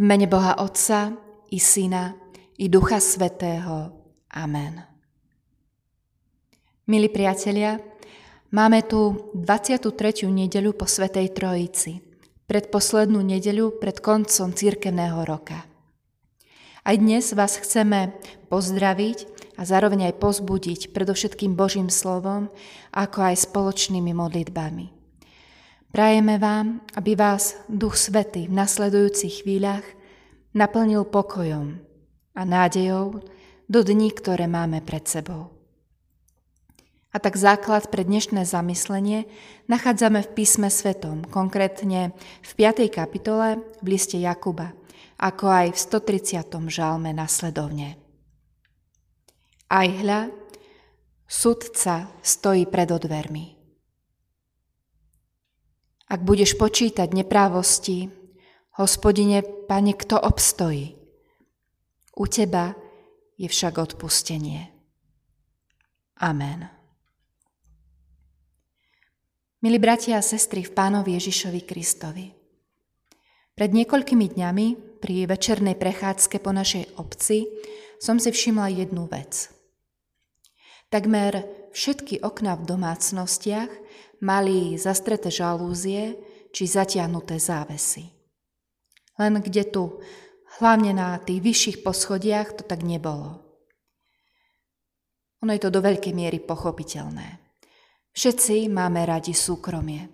V mene Boha Otca i Syna i Ducha Svetého. Amen. Milí priatelia, máme tu 23. nedeľu po Svetej Trojici, predposlednú nedeľu pred koncom církevného roka. Aj dnes vás chceme pozdraviť a zároveň aj pozbudiť predovšetkým Božím slovom, ako aj spoločnými modlitbami. Prajeme vám, aby vás Duch Svety v nasledujúcich chvíľach naplnil pokojom a nádejou do dní, ktoré máme pred sebou. A tak základ pre dnešné zamyslenie nachádzame v písme svetom, konkrétne v 5. kapitole v liste Jakuba, ako aj v 130. žalme nasledovne. Aj hľa, sudca stojí pred odvermi. Ak budeš počítať neprávosti, hospodine, pane, kto obstojí? U teba je však odpustenie. Amen. Milí bratia a sestry v pánovi Ježišovi Kristovi, pred niekoľkými dňami pri večernej prechádzke po našej obci som si všimla jednu vec. Takmer všetky okná v domácnostiach mali zastreté žalúzie či zatiahnuté závesy. Len kde tu, hlavne na tých vyšších poschodiach, to tak nebolo. Ono je to do veľkej miery pochopiteľné. Všetci máme radi súkromie.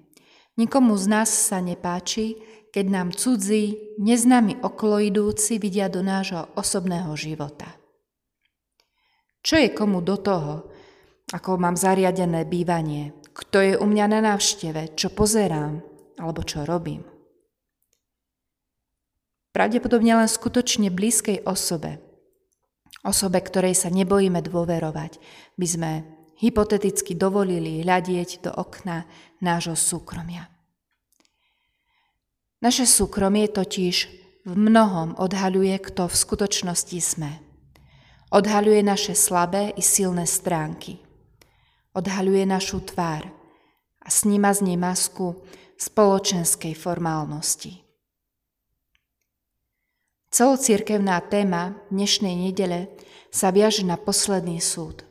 Nikomu z nás sa nepáči, keď nám cudzí, neznámi okoloidúci vidia do nášho osobného života. Čo je komu do toho, ako mám zariadené bývanie, kto je u mňa na návšteve, čo pozerám alebo čo robím. Pravdepodobne len skutočne blízkej osobe, osobe, ktorej sa nebojíme dôverovať, by sme hypoteticky dovolili hľadieť do okna nášho súkromia. Naše súkromie totiž v mnohom odhaľuje, kto v skutočnosti sme. Odhaľuje naše slabé i silné stránky odhaľuje našu tvár a sníma z nej masku spoločenskej formálnosti. Celocirkevná téma dnešnej nedele sa viaže na posledný súd.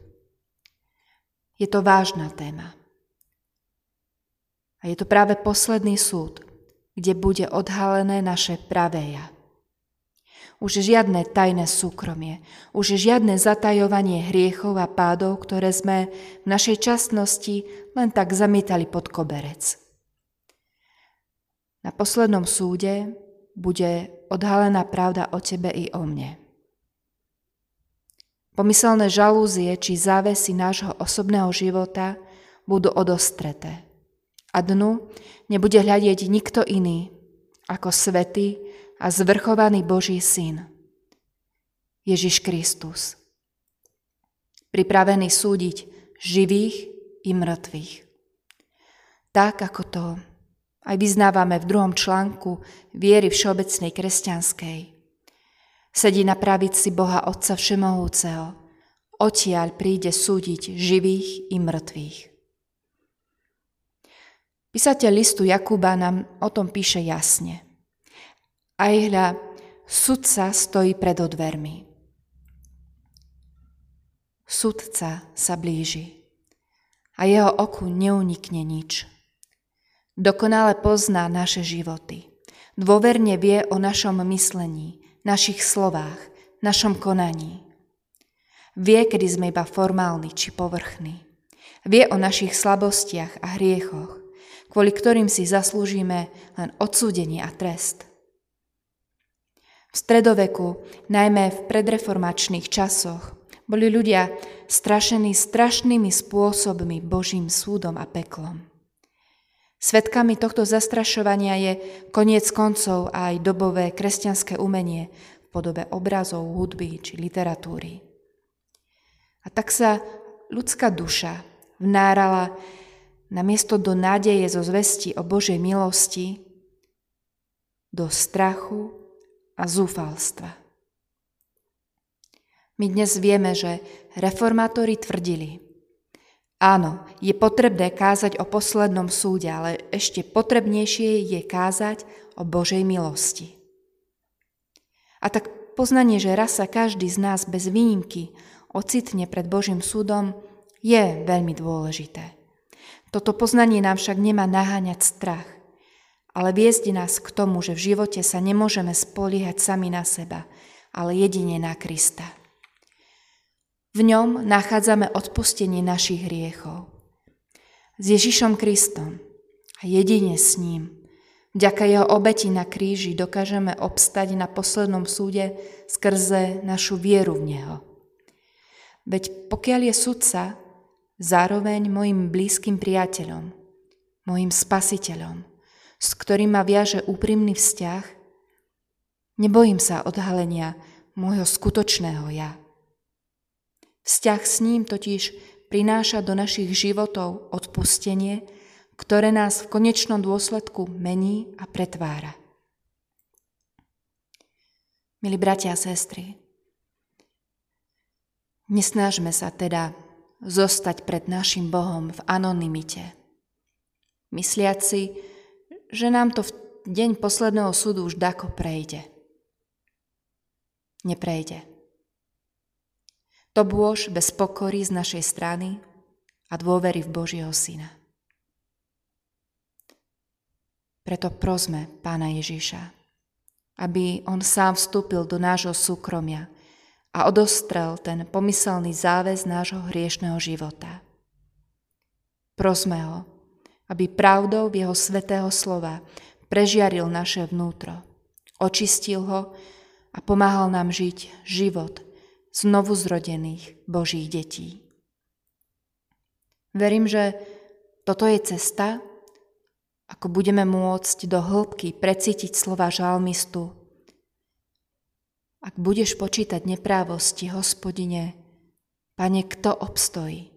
Je to vážna téma. A je to práve posledný súd, kde bude odhalené naše pravé ja. Už žiadne tajné súkromie, už žiadne zatajovanie hriechov a pádov, ktoré sme v našej časnosti len tak zamietali pod koberec. Na poslednom súde bude odhalená pravda o tebe i o mne. Pomyselné žalúzie či závesy nášho osobného života budú odostreté. A dnu nebude hľadieť nikto iný ako svetý a zvrchovaný Boží syn, Ježiš Kristus, pripravený súdiť živých i mŕtvych. Tak, ako to aj vyznávame v druhom článku viery všeobecnej kresťanskej. Sedí na pravici Boha Otca Všemohúceho. Odtiaľ príde súdiť živých i mŕtvych. Písateľ listu Jakuba nám o tom píše jasne. Aj hľa, sudca stojí pred odvermi. Sudca sa blíži a jeho oku neunikne nič. Dokonale pozná naše životy. Dôverne vie o našom myslení, našich slovách, našom konaní. Vie, kedy sme iba formálni či povrchní. Vie o našich slabostiach a hriechoch, kvôli ktorým si zaslúžime len odsúdenie a trest. V stredoveku, najmä v predreformačných časoch, boli ľudia strašení strašnými spôsobmi Božím súdom a peklom. Svetkami tohto zastrašovania je koniec koncov aj dobové kresťanské umenie v podobe obrazov, hudby či literatúry. A tak sa ľudská duša vnárala na miesto do nádeje zo zvesti o Božej milosti do strachu a zúfalstva. My dnes vieme, že reformátori tvrdili, áno, je potrebné kázať o poslednom súde, ale ešte potrebnejšie je kázať o Božej milosti. A tak poznanie, že raz sa každý z nás bez výnimky ocitne pred Božím súdom, je veľmi dôležité. Toto poznanie nám však nemá naháňať strach, ale viesť nás k tomu, že v živote sa nemôžeme spoliehať sami na seba, ale jedine na Krista. V ňom nachádzame odpustenie našich hriechov. S Ježišom Kristom a jedine s ním, vďaka jeho obeti na kríži, dokážeme obstať na poslednom súde skrze našu vieru v Neho. Veď pokiaľ je sudca, zároveň mojim blízkym priateľom, mojim spasiteľom, s ktorým ma viaže úprimný vzťah, nebojím sa odhalenia môjho skutočného ja. Vzťah s ním totiž prináša do našich životov odpustenie, ktoré nás v konečnom dôsledku mení a pretvára. Milí bratia a sestry, nesnažme sa teda zostať pred našim Bohom v anonimite, mysliaci, že nám to v deň posledného súdu už dako prejde. Neprejde. To bôž bez pokory z našej strany a dôvery v Božieho Syna. Preto prosme Pána Ježiša, aby On sám vstúpil do nášho súkromia a odostrel ten pomyselný záväz nášho hriešného života. Prosme Ho, aby pravdou v Jeho svetého slova prežiaril naše vnútro, očistil ho a pomáhal nám žiť život znovu zrodených Božích detí. Verím, že toto je cesta, ako budeme môcť do hĺbky precítiť slova žalmistu. Ak budeš počítať neprávosti, hospodine, pane, kto obstojí?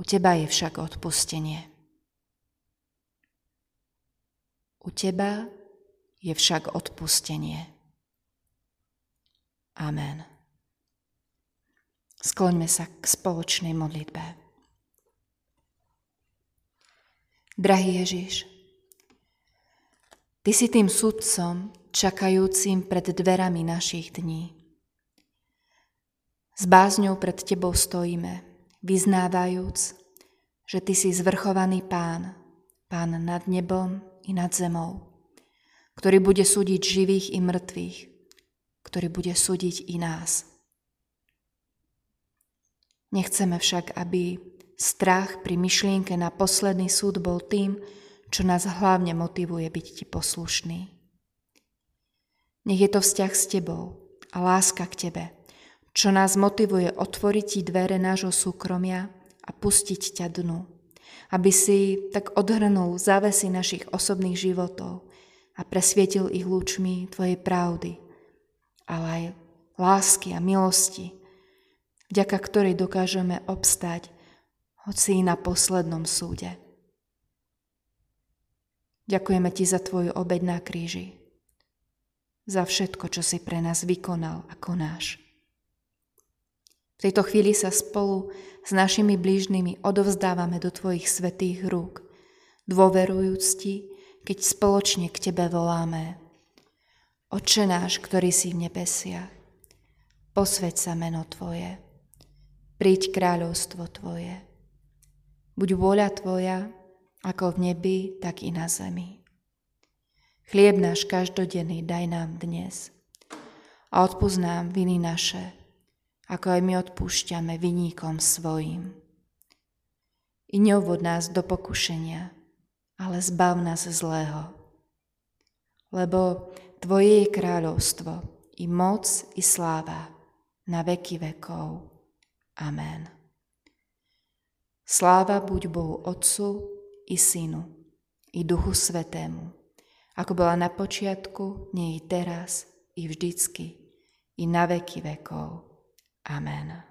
U teba je však odpustenie. U teba je však odpustenie. Amen. Skloňme sa k spoločnej modlitbe. Drahý Ježiš, Ty si tým sudcom, čakajúcim pred dverami našich dní. S bázňou pred Tebou stojíme, vyznávajúc, že Ty si zvrchovaný Pán, Pán nad nebom i nad zemou, ktorý bude súdiť živých i mŕtvych, ktorý bude súdiť i nás. Nechceme však, aby strach pri myšlienke na posledný súd bol tým, čo nás hlavne motivuje byť ti poslušný. Nech je to vzťah s tebou a láska k tebe, čo nás motivuje otvoriť ti dvere nášho súkromia a pustiť ťa dnu, aby si tak odhrnul závesy našich osobných životov a presvietil ich lúčmi Tvojej pravdy, ale aj lásky a milosti, vďaka ktorej dokážeme obstať, hoci na poslednom súde. Ďakujeme Ti za Tvoju obeď na kríži, za všetko, čo si pre nás vykonal a konáš. V tejto chvíli sa spolu s našimi blížnymi odovzdávame do Tvojich svetých rúk, dôverujúc Ti, keď spoločne k Tebe voláme. Oče náš, ktorý si v nebesiach, posveď sa meno Tvoje, príď kráľovstvo Tvoje. Buď vôľa Tvoja, ako v nebi, tak i na zemi. Chlieb náš každodenný daj nám dnes a odpúsť nám viny naše, ako aj my odpúšťame viníkom svojim. I neuvod nás do pokušenia, ale zbav nás zlého. Lebo Tvoje je kráľovstvo, i moc, i sláva, na veky vekov. Amen. Sláva buď Bohu Otcu i Synu, i Duchu Svetému, ako bola na počiatku, nie i teraz, i vždycky, i na veky vekov. Amen.